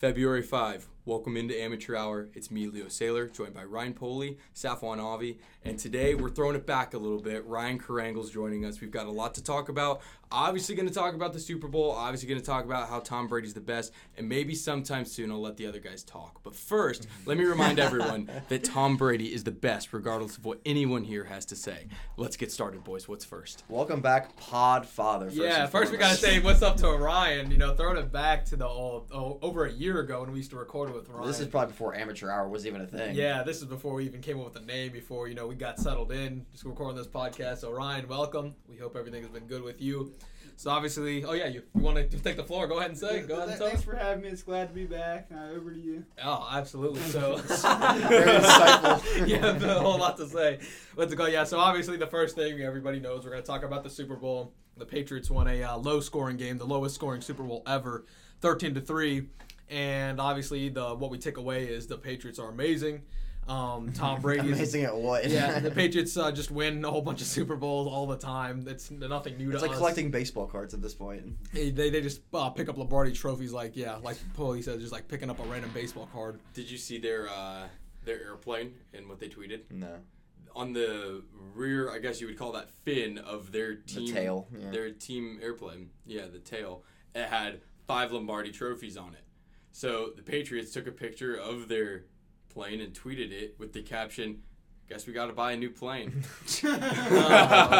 February 5, welcome into Amateur Hour. It's me, Leo Saylor, joined by Ryan Poley, Safwan Avi, and today we're throwing it back a little bit. Ryan Karangle's joining us. We've got a lot to talk about. Obviously, going to talk about the Super Bowl. Obviously, going to talk about how Tom Brady's the best, and maybe sometime soon I'll let the other guys talk. But first, let me remind everyone that Tom Brady is the best, regardless of what anyone here has to say. Let's get started, boys. What's first? Welcome back, Pod Father. First yeah, first we gotta say what's up to Ryan. You know, throwing it back to the old, oh, over a year ago when we used to record with Ryan. This is probably before amateur hour was even a thing. yeah, this is before we even came up with a name. Before you know, we got settled in, just recording this podcast. So Ryan, welcome. We hope everything has been good with you. So obviously, oh yeah, you, you want to take the floor? Go ahead and say. Go ahead and tell. Thanks for having me. It's glad to be back. Uh, over to you. Oh, absolutely. So Very insightful. yeah, a whole lot to say. Let's go. Yeah. So obviously, the first thing everybody knows, we're going to talk about the Super Bowl. The Patriots won a uh, low-scoring game, the lowest-scoring Super Bowl ever, thirteen to three. And obviously, the what we take away is the Patriots are amazing. Um, Tom Brady is Amazing at what? yeah, the Patriots uh, just win a whole bunch of Super Bowls all the time. It's nothing new It's to like us. It's like collecting baseball cards at this point. They, they, they just uh, pick up Lombardi trophies like yeah, like Paulie said, just like picking up a random baseball card. Did you see their uh, their airplane and what they tweeted? No. on the rear, I guess you would call that fin of their team. tail, yeah. Their team airplane. Yeah, the tail. It had five Lombardi trophies on it. So the Patriots took a picture of their plane and tweeted it with the caption, "Guess we got to buy a new plane."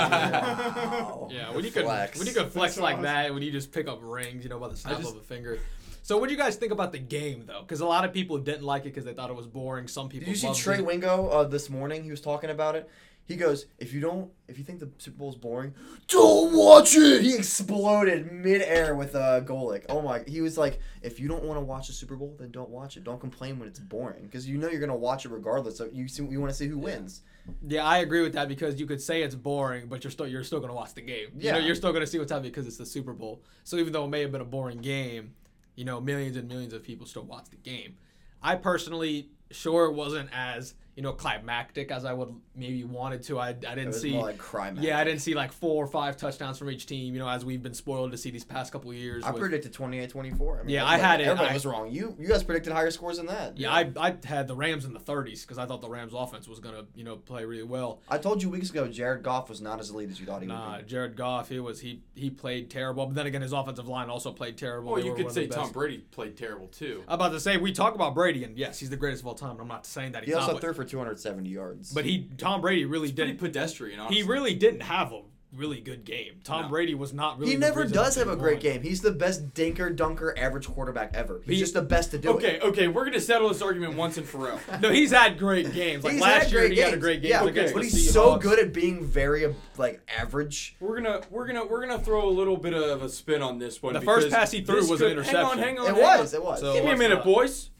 Wow. Yeah, when you could Flex. when you could flex That's like awesome. that, when you just pick up rings, you know, by the snap just- of a finger. So, what do you guys think about the game though? Because a lot of people didn't like it because they thought it was boring. Some people. Did you see Trey it. Wingo uh, this morning? He was talking about it. He goes, "If you don't, if you think the Super Bowl is boring, don't watch it." He exploded midair with a Golick. Oh my! He was like, "If you don't want to watch the Super Bowl, then don't watch it. Don't complain when it's boring, because you know you're gonna watch it regardless. So you see, you want to see who wins." Yeah, I agree with that because you could say it's boring, but you're still you're still gonna watch the game. You know, Yeah. you're still gonna see what's happening because it's the Super Bowl. So even though it may have been a boring game, you know, millions and millions of people still watch the game. I personally, sure, it wasn't as you know climactic as I would maybe wanted to. I I didn't see. like crime. Yeah, I didn't see like four or five touchdowns from each team. You know, as we've been spoiled to see these past couple of years. I with- predicted 28-24. I mean, Yeah, I everybody- had it- Everybody I- was wrong. You you guys predicted higher scores than that. yeah, I, I had the Rams in the 30s because I thought the Rams offense was gonna you know play really well. I told you weeks ago, Jared Goff was not as elite as you thought he Nah, would be. Jared Goff, he was he he played terrible. But then again, his offensive line also played terrible. Or They you could say Tom. Brady played terrible too. I'm about to say we talk about Brady, and yes, he's the greatest of all time. I'm not saying that he's He he's also not, threw for 270 yards. but, but he Tom Brady really Pretty didn't. pedestrian, honestly. He really didn't have a really good game. Tom No. Brady was not really. he never reason does have a won. great game. He's the best dinker dunker average quarterback ever. He's He- just the best to do Okay, it. okay, okay, we're gonna settle this argument once and for all. No, he's had great games. Like He's last year, great he had a great game Yeah, against but he's so Seahawks. good at being very like average. We're gonna we're gonna we're gonna throw a little bit of a spin on this one. The first because pass he threw this was an could- Hang on, hang on. It hang was. on. It was. So- Give me a minute, boys.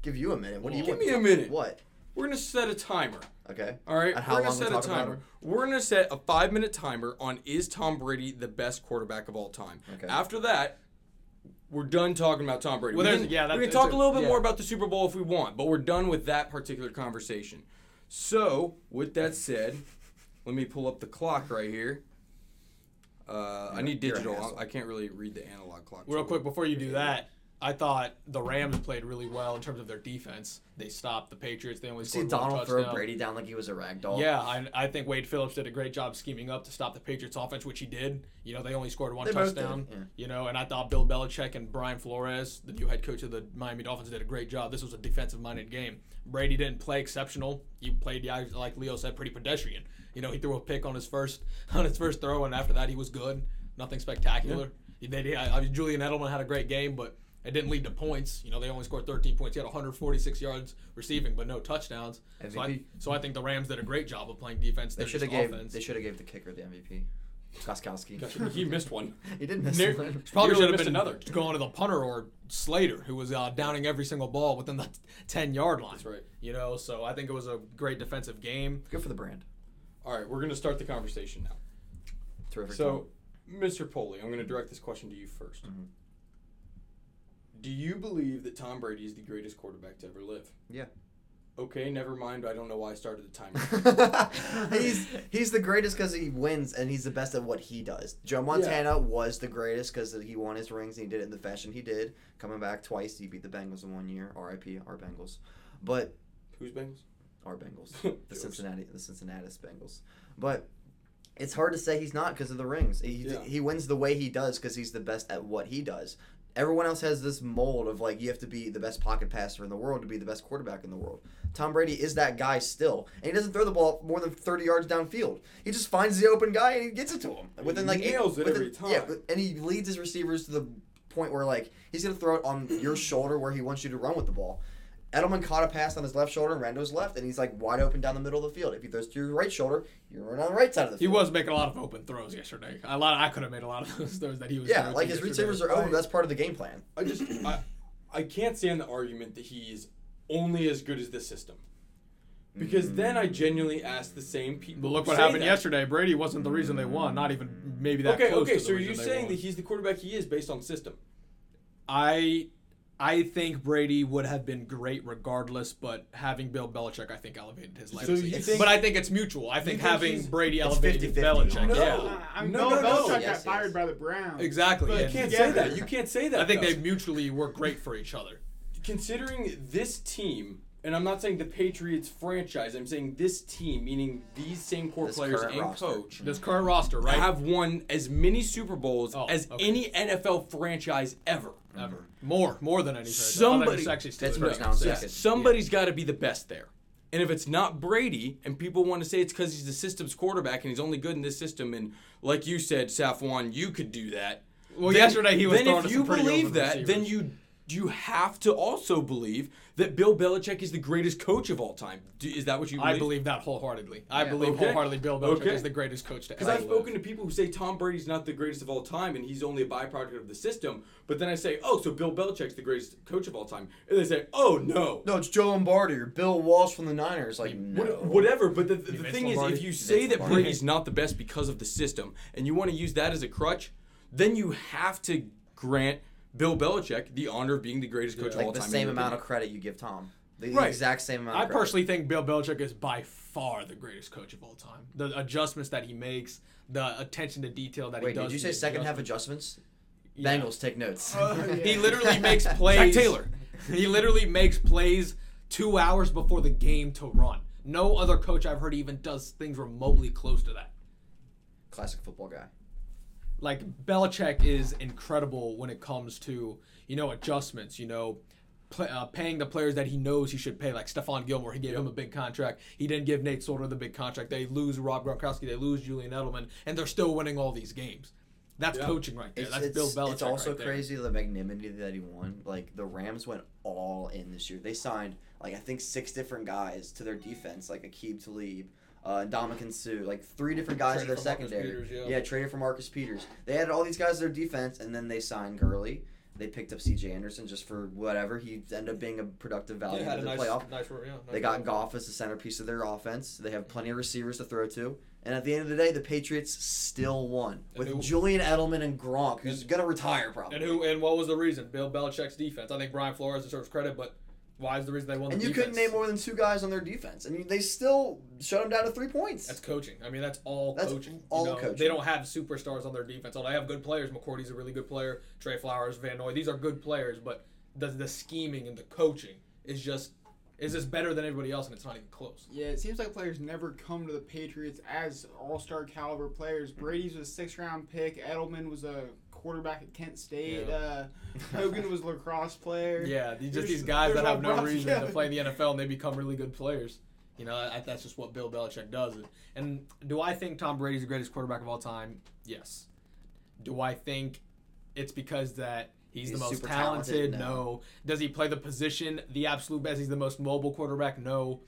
Give you a minute. What do you Give want? me a minute. What? We're gonna set a timer. Okay. All right. And how we're gonna long we set a talk about timer. him? We're gonna set a five minute timer on is Tom Brady the best quarterback of all time. Okay. After that, we're done talking about Tom Brady. Well, we there's- can, yeah, we that's- can it's talk a- a little bit yeah. more about the Super Bowl if we want, but we're done with that particular conversation. So, with that said, let me pull up the clock right here. Uh, I need You're a digital. hassle. I can't really read the analog clock. Real quick before you do that, I thought the Rams played really well in terms of their defense. They stopped the Patriots. They only See scored one Donald throw. Brady down like he was a rag doll. Yeah, I, I think Wade Phillips did a great job scheming up to stop the Patriots offense, which he did. You know, they only scored one They both touchdown. did, yeah. You know, and I thought Bill Belichick and Brian Flores, the new head coach of the Miami Dolphins, did a great job. This was a defensive-minded game. Brady didn't play exceptional. He played, yeah, like Leo said, pretty pedestrian. You know, he threw a pick on his first on his first throw, and after that, he was good. Nothing spectacular. He did. I, I Julian Edelman had a great game, but it didn't lead to points. You know, they only scored 13 points. He had 146 yards receiving, but no touchdowns. So I, so I think the Rams did a great job of playing defense. They should have gave. offense. They should have gave the kicker the MVP. Gostkowski. he missed one. he didn't miss Near- one. Probably should have been another. going to the punter or Slater, who was uh, downing every single ball within the 10 yard line. That's right. You know, so I think it was a great defensive game. Good for the brand. All right, we're gonna start the conversation now. Terrific. So, Mr. Poley, I'm going to direct this question to you 1st Mhm. Do you believe that Tom Brady is the greatest quarterback to ever live? Yeah. Okay, never mind. I don't know why I started the timer. he's he's the greatest because he wins and he's the best at what he does. Joe Montana was the greatest because he won his rings and he did it in the fashion he did. Coming back twice, he beat the Bengals in one year. R.I.P. Our Bengals, but Who's Bengals? our Bengals, the Cincinnati, the Cincinnati Bengals. But it's hard to say he's not because of the rings. He Yeah. he wins the way he does because he's the best at what he does. Everyone else has this mold of like you have to be the best pocket passer in the world to be the best quarterback in the world. Tom Brady is that guy still, and he doesn't throw the ball more than thirty yards downfield. He just finds the open guy and he gets it to him within like eight- it within- every time. Yeah, and he leads his receivers to the point where like he's gonna throw it on your shoulder where he wants you to run with the ball. Edelman caught a pass on his left shoulder and ran to his left, and he's like wide open down the middle of the field. If he throws to your right shoulder, you're on the right side of the field. He was making a lot of open throws yesterday. A lot. I could have made a lot of those throws that he was. Yeah, throwing like his receivers are open. That's part of the game plan. I just I, I can't stand the argument that he's only as good as the system. Because then I genuinely ask the same people. But look what happened that. yesterday. Brady wasn't the reason they won. Not even maybe that Okay, close. okay. to the So are you they saying won. that he's the quarterback he is based on system? I I think Brady would have been great regardless, but having Bill Belichick, I think elevated his So legacy. you think- but I think it's mutual. I think think having Brady it's elevated 50-50. Belichick. No. Yeah, Uh, I'm No, Bill no, no. Belichick Yes, got yes. fired by the Browns. exactly. But You can't say that. You can't say that. I think Gus. they mutually were great for each other. considering this team, and I'm not saying the Patriots franchise. I'm saying this team, meaning these same core This players and roster. coach. Mm-hmm. This current roster, right? Have won as many Super Bowls Oh, as okay. any NFL franchise ever. Ever more, more than any. Somebody- Other than actually Steelers. Pittsburgh's now Yeah. second. Somebody's got to be the best there. And if it's not Brady, and people want to say it's because he's the system's quarterback and he's only good in this system, and like you said, Safwan, you could do that. Well, then- yesterday he was Then throwing if to you some pretty believe open that, then receivers. You you have to also believe that Bill Belichick is the greatest coach of all time. Do, is that what you believe? I believe that wholeheartedly. I Yeah. believe Okay. wholeheartedly Bill Belichick Okay. is the greatest coach to Because I've spoken to people who say Tom Brady's not the greatest of all time and he's only a byproduct of the system. But then I say, oh, so Bill Belichick's the greatest coach of all time. And they say, oh, no. No, it's Joe Lombardi or Bill Walsh from the Niners. Like, no. Whatever, but the, the, Vince thing is, if you Vince say that Lombardi. Brady's not the best because of the system, and you want to use that as a crutch, then you have to grant Bill Belichick the honor of being the greatest coach of all Like the time. in same amount opinion. of credit you give Tom. The Right. exact same amount. I of credit. personally think Bill Belichick is by far the greatest coach of all time. The adjustments that he makes, the attention to detail that Wait, he does. did you say second half adjustments. adjustments? Yeah. Bengals take notes. Oh, yeah. He literally makes plays. Zac Taylor. He literally makes plays two hours before the game to run. No other coach I've heard even does things remotely close to that. Classic football guy. Like Belichick is incredible when it comes to you know adjustments. You know, pl- uh, paying the players that he knows he should pay. Like Stephon Gilmore, he gave Yep. him a big contract. He didn't give Nate Solder the big contract. They lose Rob Gronkowski. They lose Julian Edelman, and they're still winning all these games. That's Yeah. coaching right there. It's, That's it's, Bill Belichick. it's also right there. crazy the magnanimity that he won. Like the Rams went all in this year. They signed like I think six different guys to their defense, like Aqib Talib, uh, Ndamukong Suh, like three different guys Traded their secondary. Peters, yeah. traded for Marcus Peters. They had all these guys to their defense, and then they signed Gurley. They picked up C.J. Anderson just for whatever. He ended up being a productive value Yeah, in the nice, playoff. nice, yeah, They got. Goff as the centerpiece of their offense. They have plenty of receivers to throw to. And at the end of the day, the Patriots still won with who- Julian Edelman and Gronk, who's going to retire probably. And who and what was the reason? Bill Belichick's defense. I think Brian Flores deserves credit, but why is the reason they won and the you defense? couldn't name more than two guys on their defense. and you- they still shut them down to three points. That's coaching. I mean, that's all That's coaching. all you know, coaching. They don't have superstars on their defense. Oh, they have good players. McCourty's a really good player. Trey Flowers, Van Noy. These are good players, but the the scheming and the coaching is just is just better than everybody else, and it's not even close. Yeah, it seems like players never come to the Patriots as all-star caliber players. Brady's a six-round pick. Edelman was a quarterback at Kent State. Yeah. Uh, Hogan was a lacrosse player. Yeah, just There's- these guys that have no reason together. to play in the NFL and they become really good players. You know, I, that's just what Bill Belichick does. And do I think Tom Brady's the greatest quarterback of all time? Yes. Do I think it's because that he's, He's the most talented? talented? No. No. Does he play the position the absolute best? He's the most mobile quarterback? No.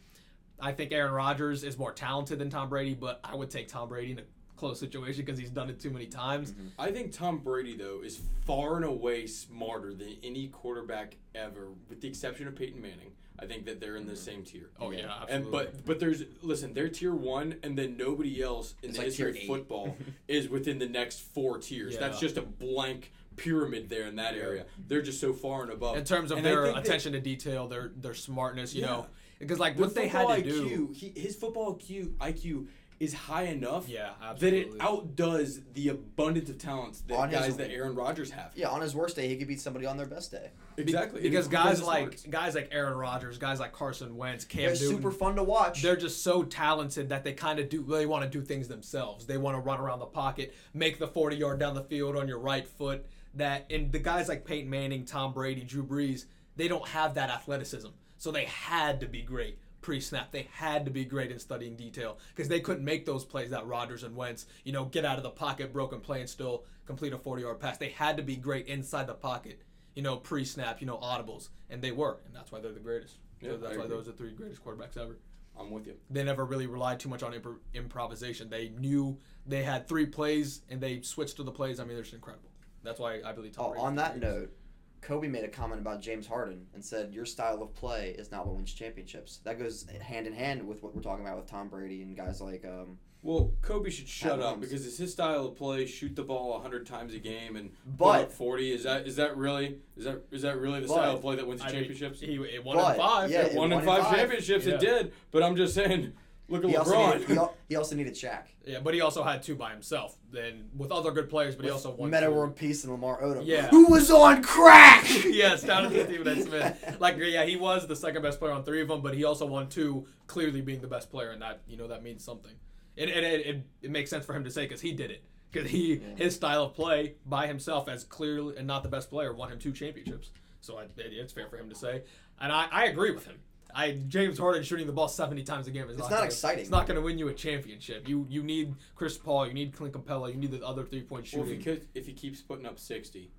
I think Aaron Rodgers is more talented than Tom Brady, but I would take Tom Brady in a close situation because he's done it too many times. Mm-hmm. I think Tom Brady though is far and away smarter than any quarterback ever, with the exception of Peyton Manning. I think that they're in the mm-hmm. same tier. Oh yeah, absolutely. And but but there's listen, they're tier one, and then nobody else in It's the like history of football is within the next four tiers. Yeah. That's just a blank pyramid there in that area. They're just so far and above. in terms of And their think that- attention to detail, their their smartness, you Yeah. know, because like The what they had to football do. IQ, he, his football IQ, IQ is high enough Yeah, that it outdoes the abundance of talents that On his- guys that Aaron Rodgers have. Yeah, on his worst day, he could beat somebody on their best day. Exactly. because It's guys like smarts. guys like Aaron Rodgers, guys like Carson Wentz, Cam They're Newton, super fun to watch. they're just so talented that they kind of do they want to do things themselves. They want to run around the pocket, make the 40 yard down the field on your right foot. That and the guys like Peyton Manning, Tom Brady, Drew Brees, they don't have that athleticism. So they had to be great pre-snap. They had to be great in studying detail because they couldn't make those plays that Rodgers and Wentz, you know, get out of the pocket, broken play, and still complete a 40 yard pass. They had to be great inside the pocket, you know, pre-snap, you know, audibles, and they were, and that's why they're the greatest. Yeah, that's why those are the three greatest quarterbacks ever I'm with you. they never really relied too much on impro- improvisation. They knew they had three plays and they switched to the plays. I mean, they're just incredible. That's why I believe Tom Oh, Brady on that the greatest. note, Kobe made a comment about James Harden and said, "Your style of play is not what wins championships." That goes hand in hand with what we're talking about with Tom Brady and guys like um, Well, Kobe should shut Pat up because it's his style of play. Shoot the ball hundred times a game and But- up forty. Is that is that really is that is that really the But- style of play that wins you I mean, championships? he it won But, in five. yeah, It won in won in five, five. championships. It did, but I'm just saying. Look at he also, LeBron. needed, he, al- he also needed Shaq. Yeah, but he also had two by himself. Then with other good players, but he also won. Metta. World Peace and Lamar Odom. Yeah. Who was on crack? yes, down to Stephen A. Smith. Like, yeah, he was the second best player on three of them, but he also won two, clearly being the best player, and that you know that means something. And, and it, it, it makes sense for him to say because he did it. Because he Yeah. his style of play by himself as clearly and not the best player won him two championships. So I, it, it's fair for him to say, and I, I agree with him. I James Harden shooting the ball seventy times a game is It's not not gonna, exciting. It's not going to win you a championship. You you need Chris Paul, you need Clint Capela, you need the other three point well, if shooting. he could, if he keeps putting up sixty,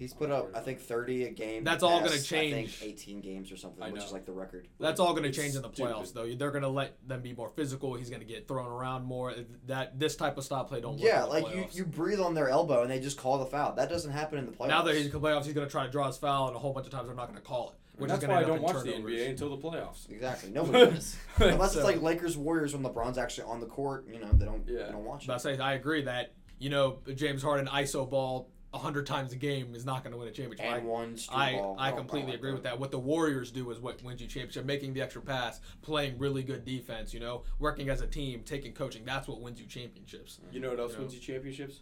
He's put up, I think, 30 a game. That's all gonna past, change. I think 18 games or something, which is like the record. That's all going to change in the stupid. playoffs, though. They're going to let them be more physical. He's going to get thrown around more. That this type of stop play don't work. Yeah, in the like you, playoffs. you breathe on their elbow and they just call the foul. That doesn't happen in the playoffs. now that he's in the playoffs, he's going to try to draw his foul, and a whole bunch of times they're not going to call it. Which that's is why I going to don't watch in the turnovers. NBA until the playoffs. Exactly. Nobody does. Unless So- it's like Lakers Warriors when LeBron's actually on the court, you know, they don't Yeah. they don't watch But I say I agree that you know James Harden ISO ball hundred times a game is not going to win a championship. I- And one I, ball. I don't- completely agree like with that. What the Warriors do is what wins you championship, making the extra pass, playing really good defense, you know, working as a team, taking coaching. That's what wins you championships. You know what else You know. wins you championships?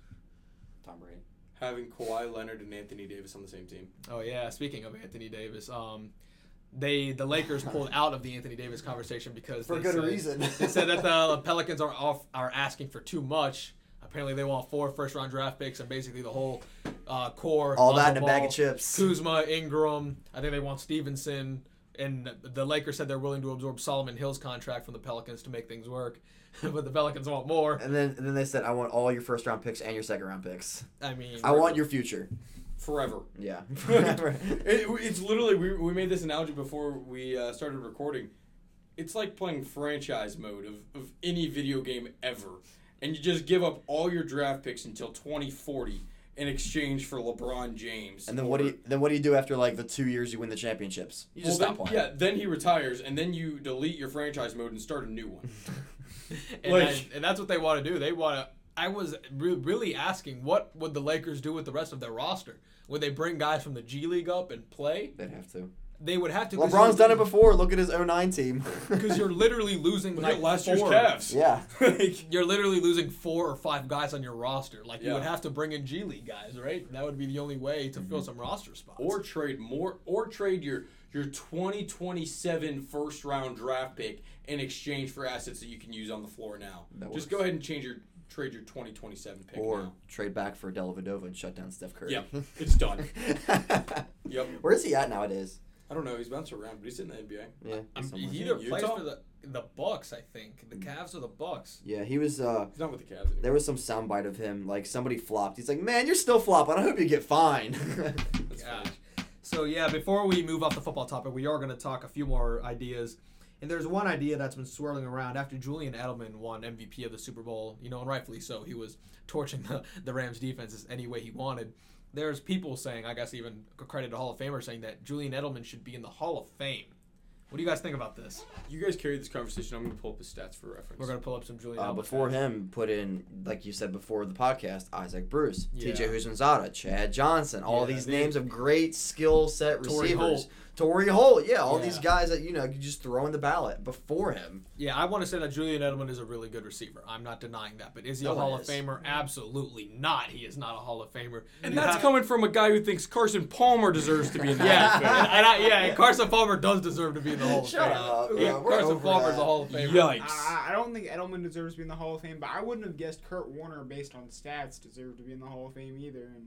Tom Brady. Having Kawhi Leonard and Anthony Davis on the same team. Oh yeah, speaking of Anthony Davis, um, they the Lakers pulled out of the Anthony Davis conversation because For they good said, reason. they said that the Pelicans are off are asking for too much. Apparently, they want four first round draft picks and basically the whole uh, core. All that in a bag of chips. Kuzma, Ingram. I think they want Stevenson. And the Lakers said they're willing to absorb Solomon Hill's contract from the Pelicans to make things work, but the Pelicans want more. And then and then they said, I want all your first round picks and your second round picks. I mean, I want your future. Forever. Yeah. It, it's literally we, we made this analogy before we uh, started recording. It's like playing franchise mode of, of any video game ever, and you just give up all your draft picks until 2040 in exchange for LeBron James. and then what do you then what do you do after like the two years you win the championships? You just well, stop then, playing. Yeah, then he retires, and then you delete your franchise mode and start a new one. and, Like- that- and that's what they want to do. They want to. I was re- really asking, what would the Lakers do with the rest of their roster? Would they bring guys from the G League up and play? They'd have to. They would have to. LeBron's done it before. Look at his 09 team. Because you're literally losing Look like at last four. year's Cavs. yeah. Like, You're literally losing four or five guys on your roster. Like you would have to bring in G League guys, right? That would be the only way to Mm-hmm. fill some roster spots. or trade more, or trade your your 2027 first round draft pick in exchange for assets that you can use on the floor now. That Just works. go ahead and change your trade your 2027 pick Or now. trade back for Dellavedova and shut down Steph Curry. Yep, it's done. Yep. Where is he at nowadays? I don't know. He's bounced around, but he's in the NBA. Yeah. Somewhere. he either Utah? plays for the the Bucks, I think, the Cavs or the Bucks. Yeah, he was. uh He's not with the Cavs anymore. There was some soundbite of him, like somebody flopped. He's like, "Man, you're still flopping. I hope you get fined." That's Yeah. So yeah, before we move off the football topic, we are going to talk a few more ideas. And there's one idea that's been swirling around after Julian Edelman won MVP of the Super Bowl, you know, and rightfully so. He was torching the, the Rams defenses any way he wanted. There's people saying, I guess even credit to Hall of Famers saying that Julian Edelman should be in the Hall of Fame What do you guys think about this? You guys carry this conversation. I'm going to pull up his stats for reference. We're gonna pull up some Julian. Uh, Edelman before stats. him, put in like you said before the podcast, Isaac Bruce, Yeah. T.J. Houshmandzadeh, Chad Johnson, all Yeah, these they- names of great skill set Torry receivers. Holt. Torry Holt, yeah, all Yeah. these guys that you know you just throw in the ballot before him. Yeah, I want to say that Julian Edelman is a really good receiver. I'm not denying that, but is he No a one Hall of is. Famer? Absolutely not. He is not a Hall of Famer. and You that's have- coming from a guy who thinks Carson Palmer deserves to be in the Yeah, Hall of and, and I, yeah, and Carson Palmer does deserve to be in the Hall of Shut Fame. up, Yeah, bro. Carson over Palmer's that. a Hall of Famer. Yikes. I, I don't think Edelman deserves to be in the Hall of Fame, but I wouldn't have guessed Kurt Warner based on stats deserved to be in the Hall of Fame either. And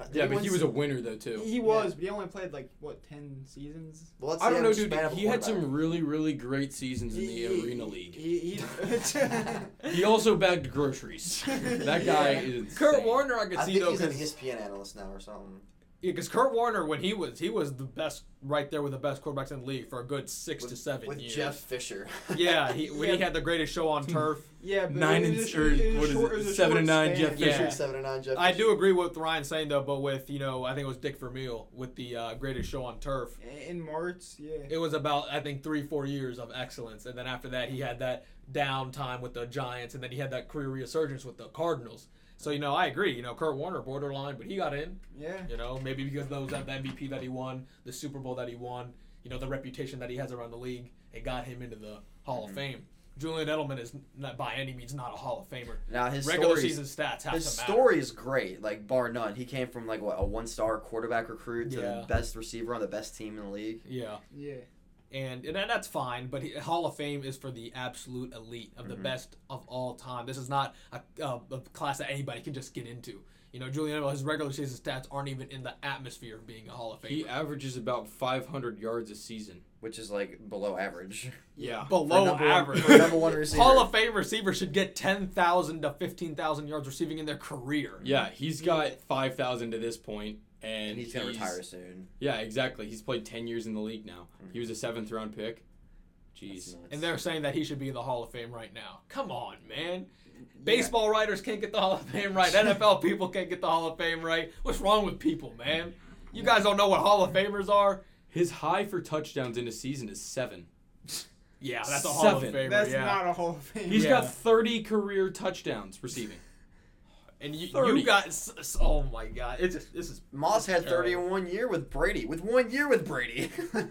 Uh, yeah, but he was a winner though too. he was, but he only played like what ten seasons. Well, let's I don't know, dude. span He had some really, really great seasons in the He- Arena League. He, he, He also bagged groceries. That guy Yeah. is. Kurt insane. Warner, I could I see think though, he's an 'cause- ESPN analyst now or something. Yeah, because Kurt Warner, when he was, he was the best, right there with the best quarterbacks in the league for a good six to seven with years. Jeff Fisher. Yeah, he, when he had the greatest show on turf. yeah, but Nine it and- was a- or it was a what is it, Seven and nine, span. Jeff Yeah. Fisher, seven and nine. Jeff. I Fisher. do agree with Ryan saying though, but with you know, I think it was Dick Vermeil with the uh, greatest show on turf. in March. Yeah. It was about I think three, four years of excellence, and then after that he had that downtime with the Giants, and then he had that career resurgence with the Cardinals. So you know, I agree. You know, Kurt Warner borderline, but he got in. yeah. You know, maybe because those that the MVP that he won, the Super Bowl that he won, you know, the reputation that he has around the league, it got him into the Hall Mm-hmm. of Fame. Julian Edelman is not by any means not a Hall of Famer. Now his Regular stories- season stats have His to story is great, like bar none. He came from like what a one-star quarterback recruit to Yeah. the best receiver on the best team in the league. Yeah. Yeah. And and that's fine. But he, Hall of Fame is for the absolute elite of the Mhm. best of all time. This is not a, a, a class that anybody can just get into. You know, Julian Edelman, his regular season stats aren't even in the atmosphere of being a Hall of Famer. He averages about 500 yards a season. which is like below average. Yeah. For Below number average. One, for number one receiver. Hall of Fame receiver should get ten thousand to fifteen thousand yards receiving in their career. Yeah, he's got 5,000 to this point, and, and he's gonna retire soon. Yeah, exactly. He's played 10 years in the league now. Mm-hmm. He was a seventh round pick. Jeez. And they're saying that he should be in the Hall of Fame right now. Come on, man. Baseball writers can't get the Hall of Fame right. NFL people can't get the Hall of Fame right. What's wrong with people, man? You guys don't know what Hall of Famers are? His high for touchdowns in a season is seven. Yeah, that's a Hall of Seven. Famer. That's yeah. not a Hall of Fame. He's Yeah. got 30 career touchdowns receiving. And you, 30. you got s- s- oh my god, it's just this is Moss had Terrible. 30 in one year with Brady. With one year with Brady. like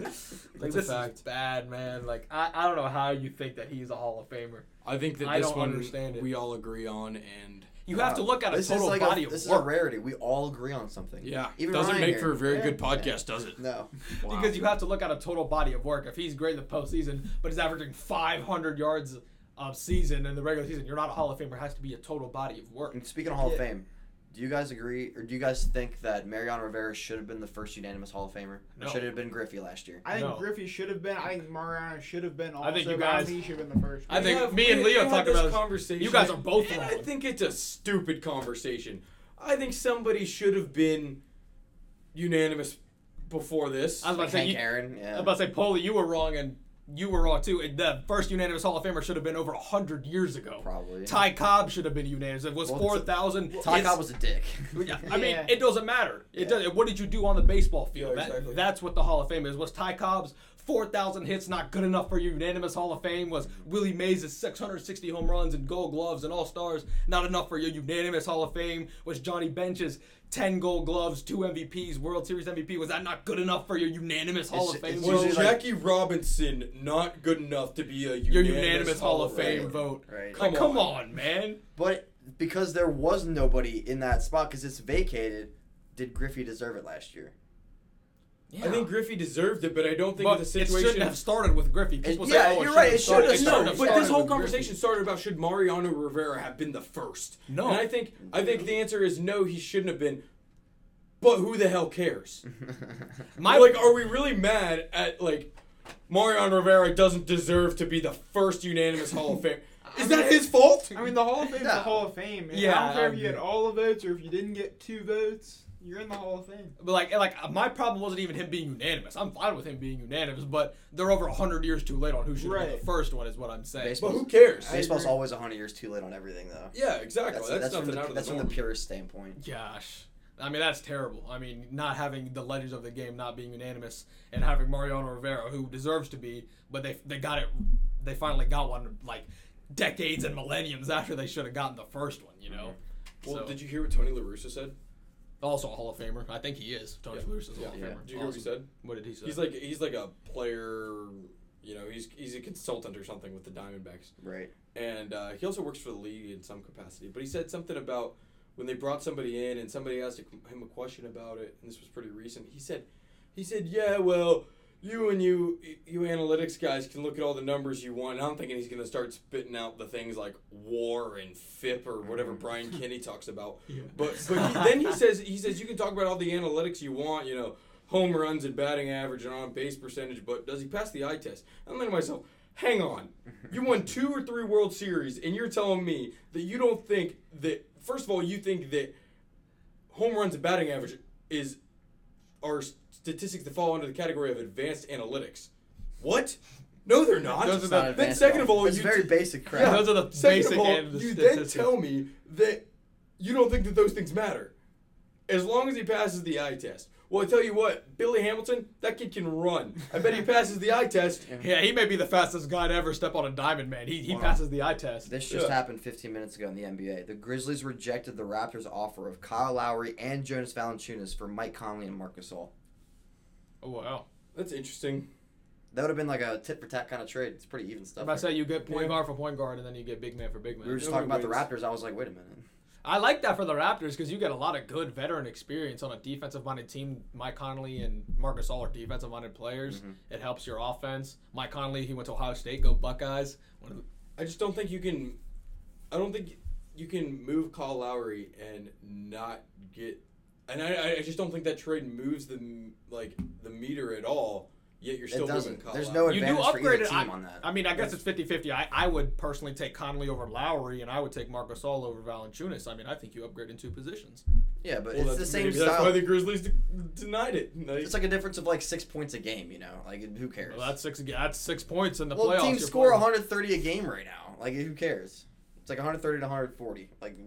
That's this fact. is bad, man. Like I, I don't know how you think that he's a Hall of Famer. I think that I this don't one understand it. we all agree on, and You have to uh, look at a this total is like body a, of this is work a rarity. We all agree on something. yeah, Even doesn't Ryan make here. for a very Yeah. good podcast, does it? No. Wow. because you have to look at a total body of work. If he's great in the postseason, but he's averaging 500 yards a season in the regular season, you're not a Hall of Famer. It has to be a total body of work. And speaking of Hall of Fame, do you guys agree, or do you guys think that Mariano Rivera should have been the first unanimous Hall of Famer? No. Or should it have been Griffey last year? I think No. Griffey should have been. I think Mariano should have been. Also, I think you but I don't guys- he should have been the first. I think have- me and Leo we had talked this about this. conversation. You guys are both and I think it's a stupid conversation. I think somebody should have been unanimous before this. I was about Like to say, Hank you, Aaron, I was about to say, Paulie, you were wrong, and you were wrong too. The first unanimous Hall of Famer should have been over 100 years ago. Probably. Ty Cobb should have been unanimous. It was Well, 4,000. Ty Cobb was a dick. Yeah, I mean, Yeah. it doesn't matter. It Yeah. does. What did you do on the baseball field? Yeah, That- that's what the Hall of Fame is. Was Ty Cobb's 4,000 hits not good enough for your unanimous Hall of Fame? Was Willie Mays' 660 home runs and Gold Gloves and All Stars not enough for your unanimous Hall of Fame? Was Johnny Bench's 10 Gold Gloves, two MVPs, World Series MVP? Was that not good enough for your unanimous Hall It's- of Fame? it's was vote? like- Jackie Robinson not good enough to be a unanimous, your unanimous Hall of Fame Right. vote. Right. Like, Come come on. on, man. But because there was nobody in that spot because it's vacated, did Griffey deserve it last year? I think Griffey deserved it, but I don't think but the it situation. shouldn't have started with Griffey. People oh, It- say, yeah, oh, you're it right, it shouldn't should've have no, started- started- but this whole conversation Griffey. started about should Mariano Rivera have been the first? No. and I think I think the answer is no. He shouldn't have been. But who the hell cares? My- like, are we really mad at like Mariano Rivera doesn't deserve to be the first unanimous Hall of Fame? Is that his fault? I mean, the Hall of Fame is No. the Hall of Fame. And Yeah, I don't care if you get all the votes or if you didn't get two votes. You're in the Hall of Fame. But like, like uh, my problem wasn't even him being unanimous. I'm fine with him being unanimous, but they're over hundred years too late on who should have been Right. the first one. Is what I'm saying. Baseball. But who cares? Baseball's agree. always 100 years too late on everything, though. Yeah, exactly. That's, That's, that's, from the, out of that's the from the norm. purist standpoint. Gosh, I mean, that's terrible. I mean, not having the legends of the game not being unanimous and having Mariano Rivera, who deserves to be, but they they got it. They finally got one like decades and millenniums after they should have gotten the first one. You know. Well, So- did you hear what Tony La Russa said? Also a Hall of Famer. I think he is. Tony Yeah. La Russa's a Hall of Yeah. Famer. Did you hear what he said? What did he say? He's like he's like a player. You know, he's he's a consultant or something with the Diamondbacks. Right. and uh, he also works for the league in some capacity. But he said something about when they brought somebody in and somebody asked him a question about it, and this was pretty recent. He said, he said, yeah, well, you and you you analytics guys can look at all the numbers you want. And I'm thinking he's gonna start spitting out the things like WAR and FIP or whatever mm. Brian Kenny talks about. But but he, then he says he says you can talk about all the analytics you want, you know, home runs and batting average and on base percentage, but does he pass the eye test? I'm thinking to myself, hang on, you won two or three World Series, and you're telling me that you don't think that first of all you think that home runs and batting average is are statistics that fall under the category of advanced analytics. What? No, they're not. Those are the- not then advanced second of all, it's you very t- basic crap. Yeah, those are the Second basic of all, and the you then tell me that you don't think that those things matter, as long as he passes the eye test. Well, I tell you what, Billy Hamilton, that kid can run. I bet he passes the eye test. Yeah, he may be the fastest guy to ever step on a diamond, man. He, he Wow. passes the eye test. This just Yeah. happened 15 minutes ago in the NBA. The Grizzlies rejected the Raptors' offer of Kyle Lowry and Jonas Valanciunas for Mike Conley and Marcus Gasol. Oh, wow. That's interesting. That would have been like a tit for tat kind of trade. It's pretty even stuff. If I there. say you get point Yeah. guard for point guard, and then you get big man for big man. we were just Nobody talking about the. Raptors. I was like, wait a minute. I like that for the Raptors because you get a lot of good veteran experience on a defensive minded team. Mike Conley and Marc Gasol are defensive minded players. Mhm. It helps your offense. Mike Conley, he went to Ohio State. Go Buckeyes. One of the, I just don't think you can. I don't think you can move Kyle Lowry and not get. And I, I just don't think that trade moves the like the meter at all. Yet you're still it doesn't. Kyle There's Lowry. no You do advantage for upgrade either it. team I- on that. I mean, I guess it's 50 50. I, I would personally take Conley over Lowry, and I would take Marc Gasol over Valanciunas. I mean, I think you upgrade in two positions. yeah, but Well, it's the same maybe style. That's why the Grizzlies de- denied it. Like, it's like a difference of like six points a game. You know, like who cares? Well, that's six. That's six points in the well, playoffs. teams score playing. 130 a game right now. Like who cares? It's like 130 to 140. Like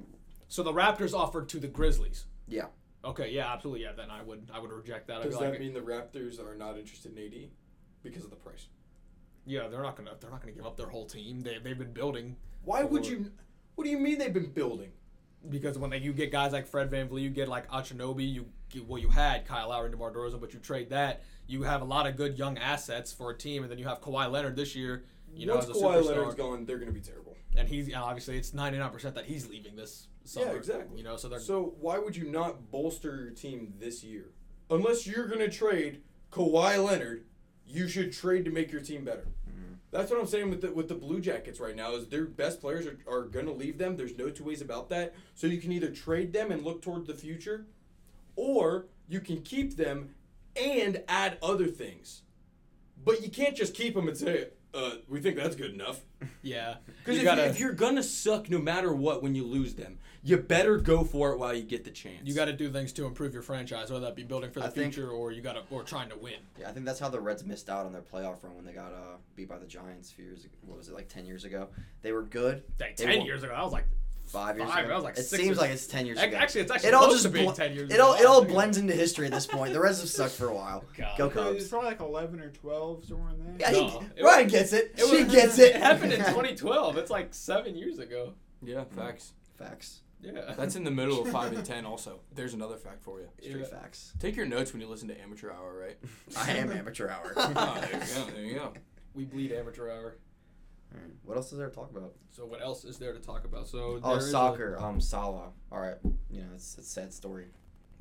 So the Raptors offered to the Grizzlies. yeah, Okay, yeah, absolutely. Yeah, then I would I would reject that. I'd does be that like, mean the Raptors are not interested in AD because of the price? yeah, they're not gonna they're not gonna give up their whole team. They they've been building Why would you? What do you mean they've been building? because when they, you get guys like Fred Van VanVleet, you get like Anunoby, you get- well you had Kyle Lowry and DeMar DeRozan, but you trade that, you have a lot of good young assets for a team, and then you have Kawhi Leonard this year. You know, as a Kawhi superstar, Leonard's gone, they're going to be terrible. And he's obviously it's ninety nine percent that he's leaving this summer. Yeah, exactly. You know, so they're So why would you not bolster your team this year? Unless you're going to trade Kawhi Leonard, you should trade to make your team better. Mm-hmm. That's what I'm saying with the with the Blue Jackets right now. Is their best players are, are going to leave them. There's no two ways about that. So you can either trade them and look toward the future, or you can keep them and add other things. But you can't just keep them and say, uh, "We think that's good enough." yeah. Because you if, gotta you, if you're gonna suck no matter what when you lose them, you better go for it while you get the chance. you got to do things to improve your franchise, whether that be building for the I think- future or you got to or trying to win. yeah. I think that's how the Reds missed out on their playoff run when they got uh, beat by the Giants a few years. ago. What was it like 10 years ago? They were good. Like, ten won- years ago, I was like, Five years Five, ago. that was like it six seems or- like it's 10 years ago. actually, it's actually it all just to be bl- 10 years It all ago. it all blends into history at this point. The Reds have sucked for a while. God. Go It's Cubs. probably like 11 or 12 somewhere in there. Yeah, he, No, it Ryan was- gets it. It she was- gets it. It happened in 2012. It's like seven years ago. Yeah, facts. Facts. Yeah. That's in the middle of five and ten. Also, there's another fact for you. Straight Yeah. facts. Take your notes when you listen to Amateur Hour, right? I am amateur hour. oh, there you go. There you go. we bleed amateur hour. Alright, What else is there to talk about? So what else is there to talk about? So Oh, there is a- soccer. Um, Salah. All right. You know, it's, it's a sad story.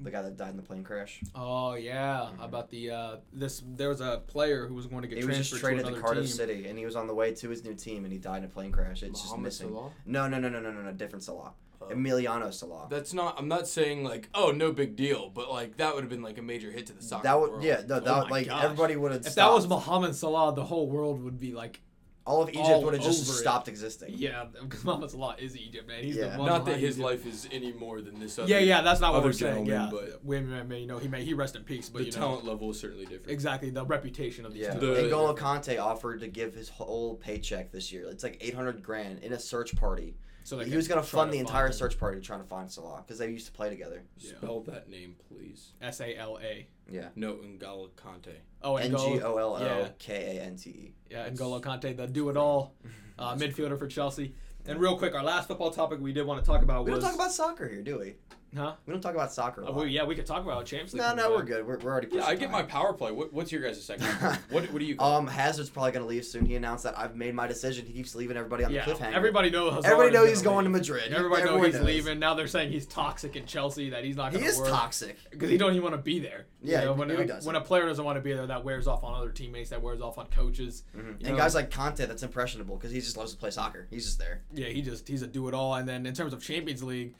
The guy that died in the plane crash. oh yeah, Mhm. about the uh, this there was a player who was going to get He was just traded to to Cardiff team. City, and he was on the way to his new team, and he died in a plane crash. It's just missing. Salah? No, no, no, no, no, no, no. Different Salah. Oh. Emiliano Sala. That's not. I'm not saying like, oh, no big deal, but like that would have been like a major hit to the soccer that would world. yeah. No, that Oh would, like gosh. everybody would have. If that was Mohamed Salah, the whole world would be like, all of Egypt all would have just over it. stopped existing. yeah, because Mohamed Salah is Egypt, man. He's the Yeah. one. Not that his Egypt. life is any more than this other. Yeah, yeah, that's not what other we're saying. Yeah, gentleman, but- women, may, you know, he may he rest in peace, but the you know, talent level is certainly different. exactly the reputation of these Yeah, two. The- N'Golo Kante offered to give his whole paycheck this year. It's like eight hundred grand in a search party So they he was gonna fund to the find entire him. search party trying to find Sala because they used to play together. Yeah. Spell that name, please. S A L A. Yeah. No, N'Golo Kante. Oh, N and G O L yeah. O K A N T E. Yeah, N'Golo Kante, the do it all uh, midfielder for Chelsea. And real quick, our last football topic we did want to talk about We was don't talk about soccer here, do we? Huh? We don't talk about soccer. A Uh, lot. yeah, we could talk about Champions League. no, no, we're good. We're, we're already. Yeah, I get my power play. What, what's your guys' second? what What do you? Um, Hazard's probably gonna leave soon. He announced that I've made my decision. He keeps leaving everybody on Yeah, the cliffhanger. everybody knows. Hazard Everybody knows he's going to. Madrid. Everybody knows he's leaving. Now they're saying he's toxic in Chelsea. That he's not He going to is work toxic. because he don't even want to be there. You Yeah, know, he when, a, when a player doesn't want to be there, that wears off on other teammates. That wears off on coaches. Mhm. And know- guys like Kante, that's impressionable because he just loves to play soccer. He's just there. Yeah, he just he's a do it all. And then in terms of Champions League,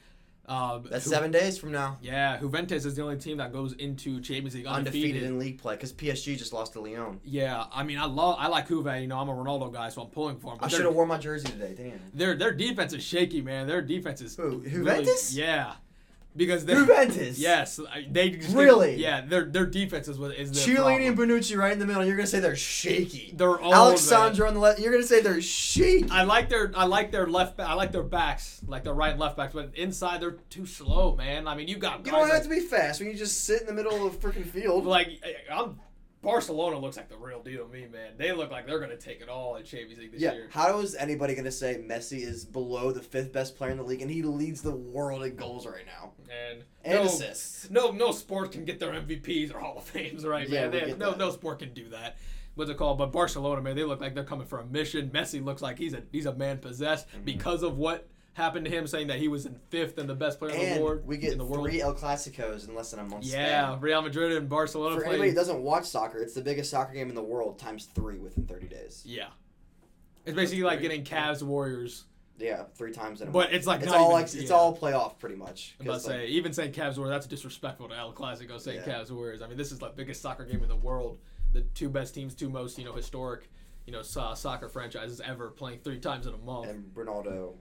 um, That's Ju- seven days from now. Yeah, Juventus is the only team that goes into Champions League Undefeated, undefeated. in league play because PSG just lost to Lyon. Yeah, I mean, I love I like Juve. You know, I'm a Ronaldo guy, so I'm pulling for him. I should have worn my jersey today. Damn. their their defense is shaky, man. Their defense is Who? really- Juventus? yeah, because they're Juventus. yes, they just Really? yeah. Their their defense is what is their Chiellini and. Bonucci right in the middle. You're gonna say they're shaky. They're old, Alex Sandro on the left. You're gonna say they're shaky. I like their I like their left I like their backs like their right and left backs, but inside they're too slow, man. I mean, you got you don't have like, to be fast when you just sit in the middle of the freaking field. like I'm Barcelona looks like the real deal to me, man. They look like they're gonna take it all in Champions League this Yeah. year. How is anybody gonna say Messi is below the fifth best player in the league and he leads the world in goals right now And and no, assists? no no sport can get their MVPs or Hall of Fames, right, Yeah, man? They- no that. no sport can do that. What's it called? But Barcelona, man, they look like they're coming for a mission. Messi looks like he's a he's a man possessed Mm-hmm. because of what happened to him, saying that he was in fifth and the best player in the And world we get in the world. three El Clasicos in less than a month. Yeah, Real Madrid and Barcelona For anybody that doesn't watch soccer, it's the biggest soccer game in the world times three within 30 days. Yeah. It's basically like getting Cavs Warriors. Yeah, three times in a month. But month. it's like it's all even- like it's yeah. all playoff pretty much. I'm about like, say, even saying Cavs Warriors, that's disrespectful to El Clasico saying Yeah. Cavs Warriors. I mean, this is the biggest soccer game in the world. The two best teams, two most, you know, historic, you know, so- soccer franchises ever playing three times in a month. and Ronaldo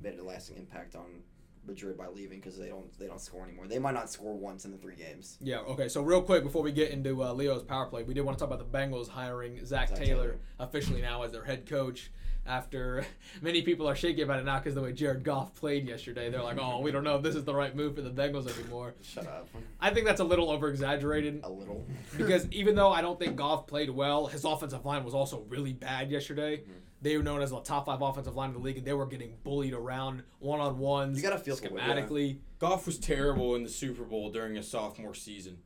made a lasting impact on Madrid by leaving because they don't they don't score anymore. They might not score once in the three games. Yeah, okay, so real quick before we get into uh, Leo's power play, we did want to talk about the Bengals hiring Zac, Zac Taylor, Taylor. officially now as their head coach. After many people are shaky about it now because the way Jared Goff played yesterday, they're like, "Oh, we don't know if this is the right move for the Bengals anymore." Shut up. I think that's a little over exaggerated. A little. because even though I don't think Goff played well, his offensive line was also really bad yesterday. Mm-hmm. They were known as the top five offensive line in the league, and they were getting bullied around one on ones. You gotta feel for Will, yeah. schematically. Goff was terrible in the Super Bowl during his sophomore season.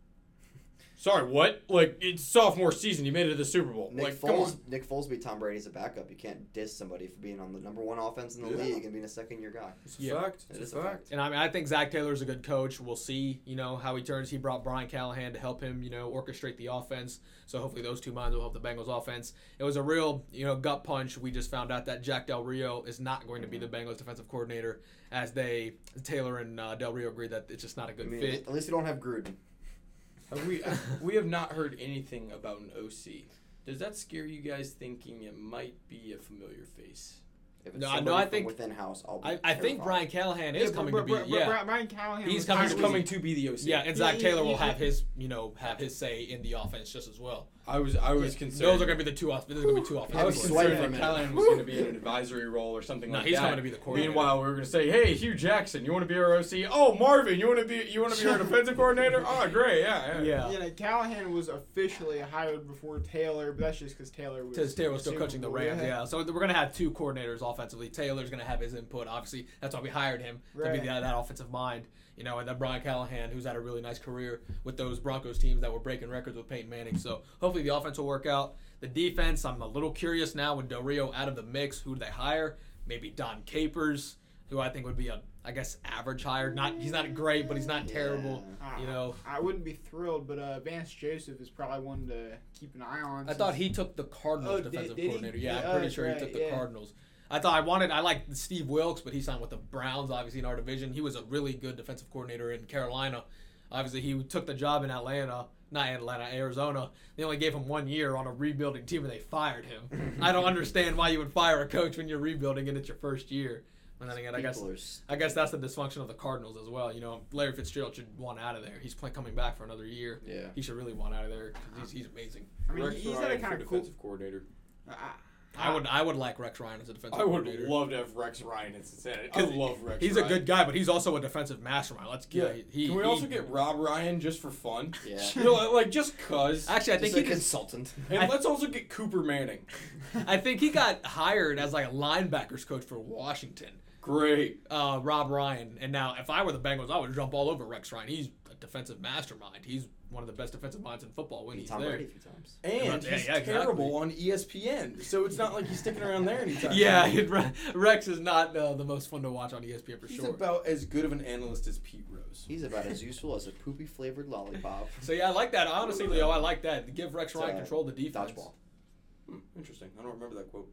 Sorry, what? Like it's sophomore season. You made it to the Super Bowl. Nick like, come Foles, on. Nick Foles beat Tom Brady as a backup. You can't diss somebody for being on the number one offense in the Yeah. league and being a second year guy. It's a Yeah. fact. It It's is a a fact. And I mean, I think Zac Taylor's a good coach. We'll see, you know, how he turns. He brought Brian Callahan to help him, you know, orchestrate the offense. So hopefully those two minds will help the Bengals offense. It was a real, you know, gut punch. We just found out that Jack Del Rio is not going to be the Bengals defensive coordinator, as they Taylor and uh, Del Rio agreed that it's just not a good mean, fit. at least you don't have Gruden. Have we we have not heard anything about an OC. Does that scare you guys thinking it might be a familiar face? If it's No, I- somebody no, I think- within house, I'll be I, I think. Brian Callahan is Yeah, coming Br- to be. Br- Br- yeah, Br- Brian Callahan. He's coming to coming to be the OC. yeah, and Zac he- Taylor he- will have his, you know, have his say in the offense just as well. I was I was Yeah, concerned. Those are going to be the two. off- There's going to be two offensive. I was He's coordinators. concerned that. Callahan was going to be in an advisory role or something No, like he's that. coming to be the coordinator. Meanwhile, we were going to say, "Hey, Hue Jackson, you want to be our OC? Oh, Marvin, you want to be you want to be our defensive coordinator? Oh, great, yeah, yeah." Yeah. Yeah, like, Callahan was officially hired before Taylor, but that's just because Taylor was. Because Taylor was still coaching the Rams, yeah. So we're gonna have two coordinators offensively. Taylor's gonna have his input. Obviously, that's why we hired him to be Right. that, that offensive mind. You know, and then Brian Callahan, who's had a really nice career with those Broncos teams that were breaking records with Peyton Manning. So hopefully the offense will work out. The defense, I'm a little curious now with Del Rio out of the mix. Who do they hire? Maybe Dom Capers, who I think would be a, I guess, average hire. Not he's not great, but he's not terrible. Ah, You know, I wouldn't be thrilled, but uh, Vance Joseph is probably one to keep an eye on. I thought he took the Cardinals Oh, defensive did he? coordinator. Yeah, Yeah, I'm pretty oh, sure he took the yeah. Cardinals. I thought I wanted I liked Steve Wilks, but he signed with the Browns, obviously in our division. He was a really good defensive coordinator in Carolina. Obviously, he took the job in Atlanta, not Atlanta, Arizona. They only gave him one year on a rebuilding team, and they fired him. I don't understand why you would fire a coach when you're rebuilding and it's your first year. And then again, I guess People are s- I guess that's the dysfunction of the Cardinals as well. You know, Larry Fitzgerald should want out of there. He's play, coming back for another year. Yeah. He should really want out of there because he's, he's amazing. I mean, Rex he's Ryan had a kind of cool. defensive coordinator. I, I would I would like Rex Ryan as a defensive I would coordinator. love to have Rex Ryan in Cincinnati. I 'Cause love Rex. He's Ryan. a good guy, but he's also a defensive mastermind. Let's Yeah. get. He, Can we he- also get Rob Ryan just for fun? Yeah. You know, like just cause. Actually, I Just think a he just, consultant. and I- let's also get Cooper Manning. I think he got hired as like a linebackers coach for Washington. Great. Uh, Rob Ryan, and now if I were the Bengals, I would jump all over Rex Ryan. He's a defensive mastermind. He's one of the best defensive minds in football when Beat he's Tom there. Brady a times. And Yeah, he's yeah, exactly. terrible on ESPN, so it's not like he's sticking around there anytime. Yeah, it- Rex is not uh, the most fun to watch on ESPN for he's sure. He's about as good of an analyst as Pete Rose. He's about as useful as a poopy flavored lollipop. so yeah, I like that. Honestly, Leo, I like that. Give Rex Ryan uh, control of the defense. Dodgeball. Hmm, interesting. I don't remember that quote.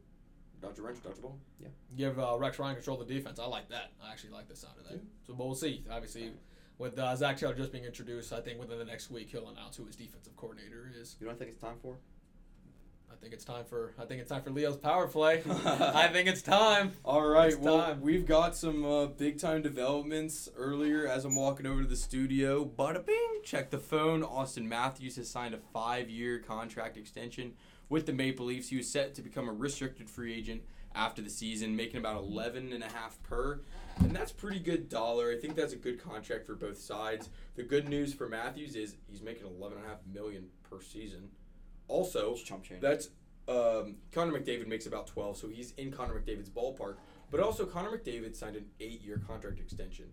Dodger wrench, dodger ball. Yeah. Give uh, Rex Ryan control of the defense. I like that. I actually like the sound of that. Yeah. So, but we'll see. Obviously, with uh, Zac Taylor just being introduced, I think within the next week he'll announce who his defensive coordinator is. You know what I think it's time for? I think it's time for. I think it's time for Leo's power play. I think it's time. All right, It's well, time. we've got some uh, big time developments earlier as I'm walking over to the studio. Bada bing, check the phone. Auston Matthews has signed a five year contract extension with the Maple Leafs. He was set to become a restricted free agent after the season, making about 11 and a half per. And that's pretty good dollar. I think that's a good contract for both sides. The good news for Matthews is he's making 11 and a half million per season. Also, that's um, Connor McDavid makes about 12, so he's in Connor McDavid's ballpark. But also, Connor McDavid signed an eight-year contract extension.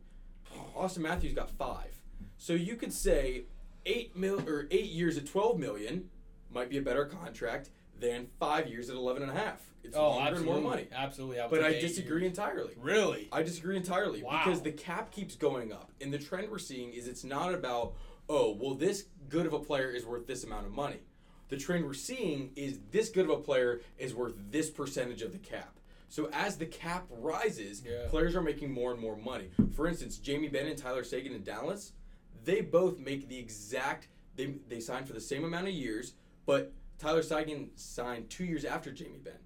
Auston Matthews got five, so you could say eight mil or eight years at 12 million might be a better contract than five years at 11 and a half. It's Oh, longer and absolutely, more money. Absolutely, I But I disagree years. entirely. Really? I disagree entirely Wow. because the cap keeps going up, and the trend we're seeing is it's not about oh well this good of a player is worth this amount of money. The trend we're seeing is this good of a player is worth this percentage of the cap. So as the cap rises, Yeah. players are making more and more money. For instance, Jamie Benn and Tyler Seguin in Dallas, they both make the exact they they signed for the same amount of years, but Tyler Seguin signed two years after Jamie Benn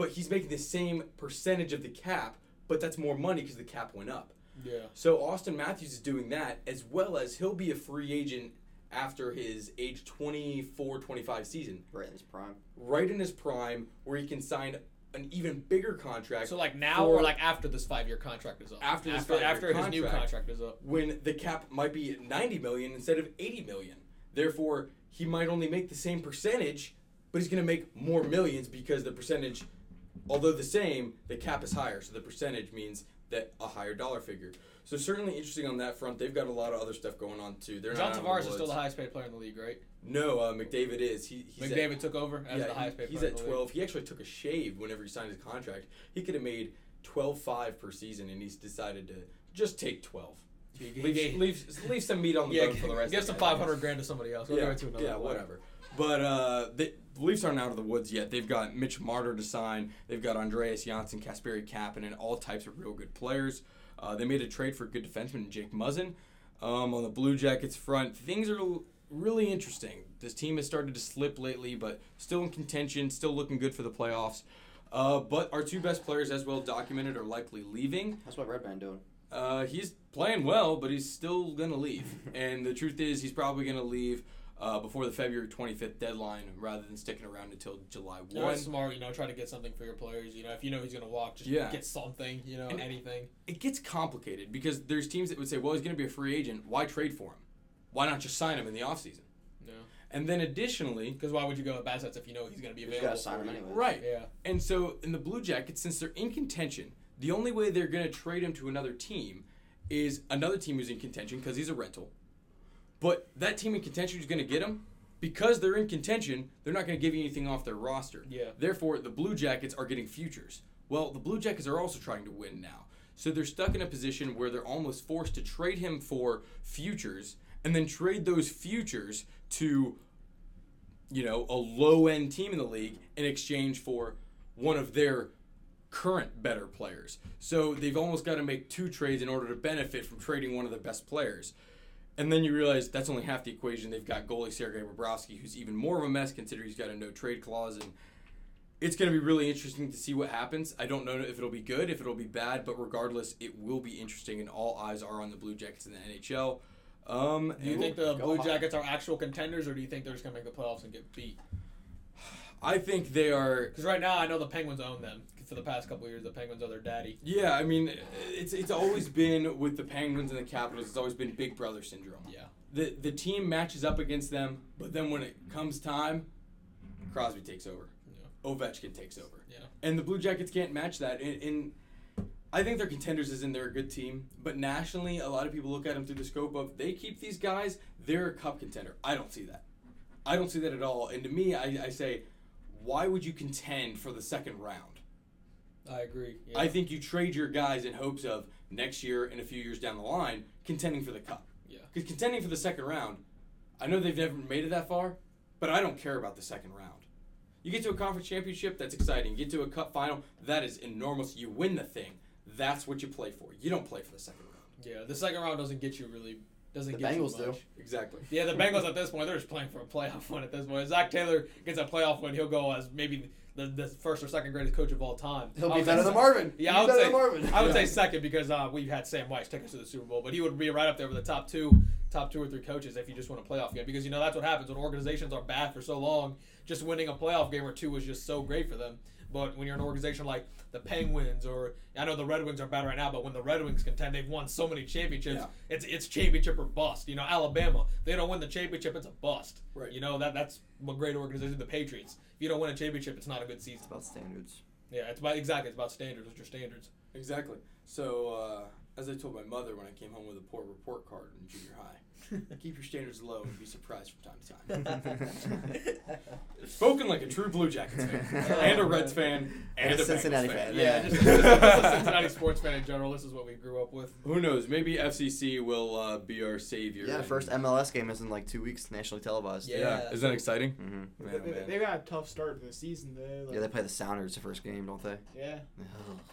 but he's making the same percentage of the cap, but that's more money because the cap went up. Yeah. So Auston Matthews is doing that as well as he'll be a free agent after his age 24 25 season, right in his prime. right in his prime, where he can sign an even bigger contract. So like now for- or like after this five-year contract is up? After this after, five-year after his new contract. contract is up. when the cap might be at 90 million instead of 80 million. Therefore, he might only make the same percentage, but he's going to make more millions because the percentage, although the same, the cap is higher. So the percentage means that a higher dollar figure. So certainly interesting on that front. They've got a lot of other stuff going on too. They're John Tavares is still the highest paid player in the league, right? No, uh, McDavid is. He, he's McDavid at, took over as yeah, the highest paid. he's player at in the league. 12. He actually took a shave whenever he signed his contract. He could have made 12.5 per season, and he's decided to just take 12. He- he Leave, gave- leave, leave some meat on the yeah, bone for the rest give some five hundred grand to somebody else. We'll yeah, give it to another yeah, player. whatever. But uh, the Leafs aren't out of the woods yet. They've got Mitch Marner to sign. They've got Andreas Johnsson, Kasperi Kapanen, and all types of real good players. Uh, they made a trade for a good defenseman, Jake Muzzin. Um, on the Blue Jackets front, things are really interesting. This team has started to slip lately, but still in contention, still looking good for the playoffs. Uh, but our two best players, as well documented, are likely leaving. That's what Breadman doing. Uh, he's playing well, but he's still gonna leave. and the truth is, he's probably gonna leave uh, before the February 25th deadline, rather than sticking around until July Yeah, 1. that's smart, you know, try to get something for your players. You know, if you know he's gonna walk, just Yeah. get something. You know, And- anything. It gets complicated because there's teams that would say, "Well, he's gonna be a free agent. Why trade for him? Why not just sign him in the offseason?" No, And then additionally, because why would you go with bad sets if you know he's gonna be You available? gotta sign him anyway. right? Yeah. And so in the Blue Jackets, since they're in contention, the only way they're going to trade him to another team is another team who's in contention because he's a rental. But that team in contention is going to get him because they're in contention. They're not going to give you anything off their roster. Yeah. Therefore, the Blue Jackets are getting futures. Well, the Blue Jackets are also trying to win now. So they're stuck in a position where they're almost forced to trade him for futures and then trade those futures to you know, a low end team in the league in exchange for one of their current better players. So they've almost got to make two trades in order to benefit from trading one of the best players. And then you realize that's only half the equation. They've got goalie Sergei Bobrovsky, who's even more of a mess considering he's got a no trade clause. And it's going to be really interesting to see what happens. I don't know if it'll be good, if it'll be bad, but regardless, it will be interesting. And all eyes are on the Blue Jackets in the NHL. Um, Do you think the Blue hard. Jackets are actual contenders, or do you think they're just gonna make the playoffs and get beat? I think they are. Because right now, I know the Penguins own them. For the past couple years, the Penguins are their daddy. Yeah, I mean, it's it's always been with the Penguins and the Capitals. It's always been big brother syndrome. Yeah. The the team matches up against them, but then when it comes time, Crosby takes over. Yeah. Ovechkin takes over. Yeah. And the Blue Jackets can't match that. And, and I think they're contenders is in they're a good team. But nationally, a lot of people look at them through the scope of they keep these guys, they're a cup contender. I don't see that. I don't see that at all. And to me, I, I say, why would you contend for the second round? I agree. Yeah. I think you trade your guys in hopes of next year and a few years down the line contending for the cup. Yeah. Because contending for the second round, I know they've never made it that far, but I don't care about the second round. You get to a conference championship, that's exciting. You get to a cup final, that is enormous. You win the thing. That's what you play for. You don't play for the second round. Yeah. The second round doesn't get you really. Doesn't The get Bengals you do. much. Exactly. Yeah, the Bengals at this point, they're just playing for a playoff win at this point. Zac Taylor gets a playoff win, he'll go as maybe the, the first or second greatest coach of all time. He'll be better say than Marvin. Yeah, I would say Marvin. I would say second because uh, we've had Sam Wyche take us to the Super Bowl, but he would be right up there with the top two, top two or three coaches if you just win a playoff game. Because you know that's what happens when organizations are bad for so long. Just winning a playoff game or two was just so great for them. But when you're an organization like the Penguins or I know the Red Wings are bad right now, but when the Red Wings contend, they've won so many championships. Yeah. It's it's championship or bust. You know, Alabama, they don't win the championship, it's a bust. Right. You know that that's what great organization. The Patriots, if you don't win a championship, it's not a good season. It's about standards. Yeah, it's about exactly. It's about standards. What's your standards? Exactly. So, uh, as I told my mother when I came home with a poor report card in junior high, keep your standards low and be surprised from time to time. Spoken like a true Blue Jackets fan, and a Reds fan, and, And a a Cincinnati Bengals fan, Yeah, Yeah. just, just, just a Cincinnati sports fan in general. This is what we grew up with. Who knows? Maybe FCC will uh, be our savior. Yeah, the first MLS game is in like two weeks, nationally televised. Yeah. Yeah, isn't that exciting? Mm-hmm. Man, they, man. they got a tough start to the season though. Like, Yeah, they play the Sounders the first game, don't they? yeah.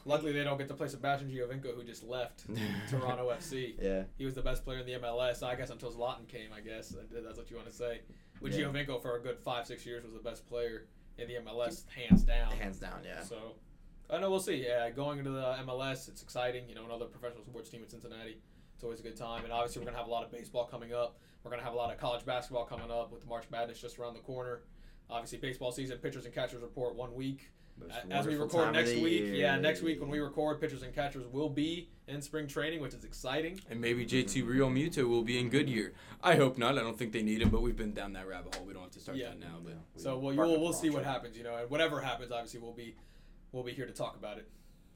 Luckily, they don't get to play Sebastian Giovinco, who just left Toronto FC. Yeah. He was the best player in the MLS, I guess, until Zlatan came. I guess that's what you want to say. With Yeah. Giovinco for a good five, six years was the best player in the MLS, hands down. Hands down, yeah. So, I know we'll see. Yeah, going into the MLS, it's exciting. You know, another professional sports team in Cincinnati. It's always a good time. And obviously, we're gonna have a lot of baseball coming up. We're gonna have a lot of college basketball coming up with March Madness just around the corner. Obviously, baseball season, pitchers and catchers report one week. Most A- As we record next week, year. yeah, next week when we record, pitchers and catchers will be in spring training, which is exciting. And maybe JT Realmuto will be in Goodyear. I hope not. I don't think they need him, but we've been down that rabbit hole. We don't have to start Yeah. that now. But So we'll we'll, we'll see what happens, you know, and whatever happens, obviously we'll be we'll be here to talk about it.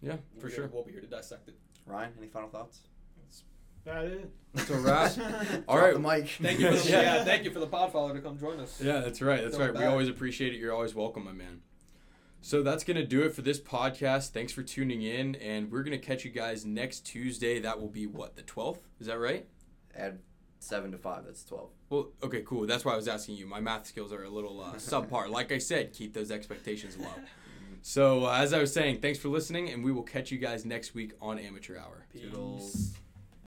yeah, We'll for sure. here- we'll be here to dissect it. Ryan, any final thoughts? That it. That's a wrap. All Drop right. the mic. Thank you, for the, Yeah. yeah. thank you for the podfather to come join us. Yeah, that's right. That's Throw it right. We always appreciate it. You're always welcome, my man. So that's going to do it for this podcast. Thanks for tuning in. And we're going to catch you guys next Tuesday. That will be what, the 12th? Is that right? At seven to five. That's twelve. Well, okay, cool. That's why I was asking you. My math skills are a little uh, subpar. Like I said, keep those expectations low. So, uh, as I was saying, thanks for listening, and we will catch you guys next week on Amateur Hour. Toodles.